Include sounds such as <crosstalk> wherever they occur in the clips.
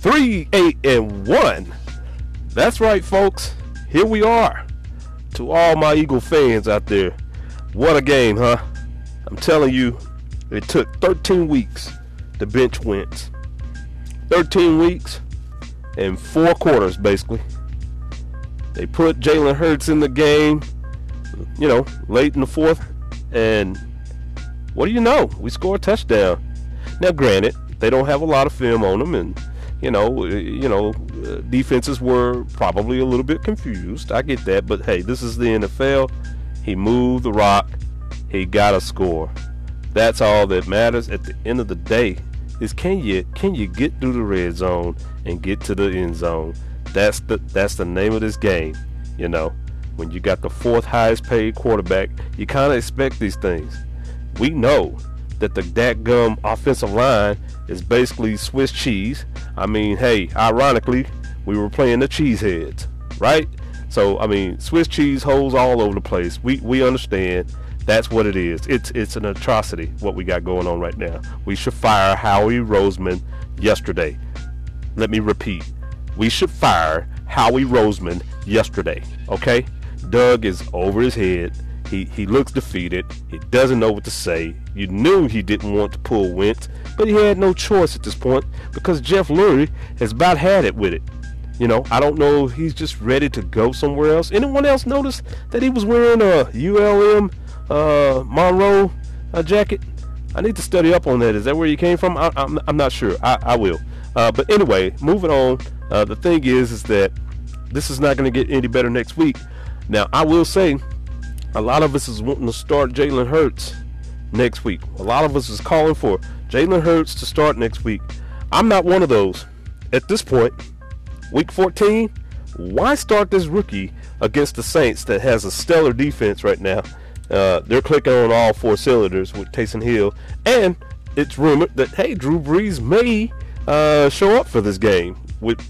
Three, eight, and one. That's right, folks. Here we are. To all my Eagle fans out there, what a game, huh? I'm telling you, it took 13 weeks to bench Wentz. 13 weeks and four quarters, basically. They put Jalen Hurts in the game, you know, late in the fourth, and what do you know? We score a touchdown. Now, granted, they don't have a lot of film on them, and you know, you know, uh, defenses were probably a little bit confused. I get that, but hey, this is the NFL. He moved the rock. He got a score. That's all that matters. At the end of the day, is can you can you get through the red zone and get to the end zone? That's the that's the name of this game. You know, when you got the fourth highest paid quarterback, you kind of expect these things. We know that the dat gum offensive line is basically Swiss cheese. I mean, hey, ironically, we were playing the cheeseheads, right? So I mean, Swiss cheese holes all over the place. We we understand that's what it is. It's it's an atrocity what we got going on right now. We should fire Howie Roseman yesterday. Let me repeat. We should fire Howie Roseman yesterday. Okay? Doug is over his head. He he looks defeated. He doesn't know what to say. You knew he didn't want to pull Wentz, but he had no choice at this point because Jeff Lurie has about had it with it. You know, I don't know if he's just ready to go somewhere else. Anyone else notice that he was wearing a ULM uh, Monroe uh, jacket? I need to study up on that. Is that where you came from? I, am I'm, I'm not sure. I, I will. Uh, but anyway, moving on. Uh, the thing is, is that this is not going to get any better next week. Now, I will say a lot of us is wanting to start Jalen Hurts next week. A lot of us is calling for Jalen Hurts to start next week. I'm not one of those. At this point, week 14, why start this rookie against the Saints that has a stellar defense right now? Uh, they're clicking on all four cylinders with Taysom Hill, and it's rumored that hey, Drew Brees may uh, show up for this game with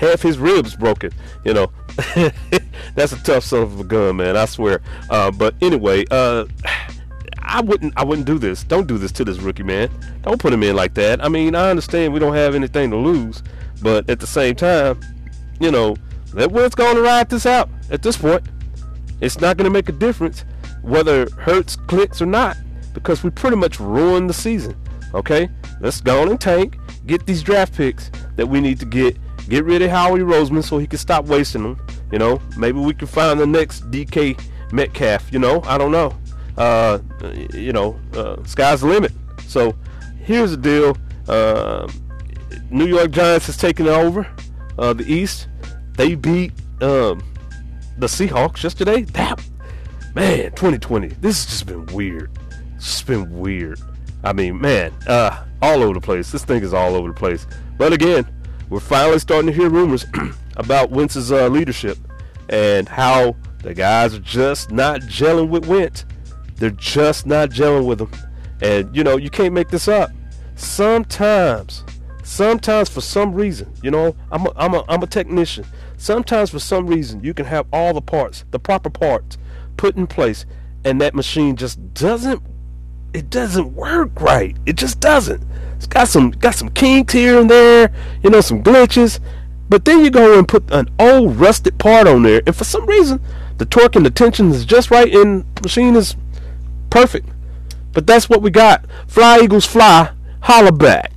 half his ribs broken. You know, <laughs> that's a tough son of a gun, man. I swear. Uh, but anyway, uh, <sighs> I wouldn't. I wouldn't do this. Don't do this to this rookie, man. Don't put him in like that. I mean, I understand we don't have anything to lose, but at the same time, you know, let Wentz going to ride this out. At this point, it's not going to make a difference whether Hurts clicks or not because we pretty much ruined the season. Okay, let's go on and tank, get these draft picks that we need to get Get rid of Howie Roseman so he can stop wasting them. You know, maybe we can find the next DK Metcalf. You know, I don't know. Uh, you know, uh, sky's the limit. So here's the deal. Uh, New York Giants has taken over uh, the East. They beat um, the Seahawks yesterday. That man, 2020. This has just been weird. It's just been weird. I mean, man, uh, all over the place. This thing is all over the place. But again, we're finally starting to hear rumors <clears throat> about Wentz's uh, leadership and how the guys are just not gelling with Wentz. They're just not gelling with him. And, you know, you can't make this up. Sometimes, sometimes for some reason, you know, I'm a, I'm a, I'm a technician. Sometimes for some reason, you can have all the parts, the proper parts, put in place, and that machine just doesn't, it doesn't work right. It just doesn't. It's got some got some kinks here and there, you know, some glitches. But then you go and put an old rusted part on there, and for some reason, the torque and the tension is just right, and machine is perfect. But that's what we got. Fly Eagles fly, holla back.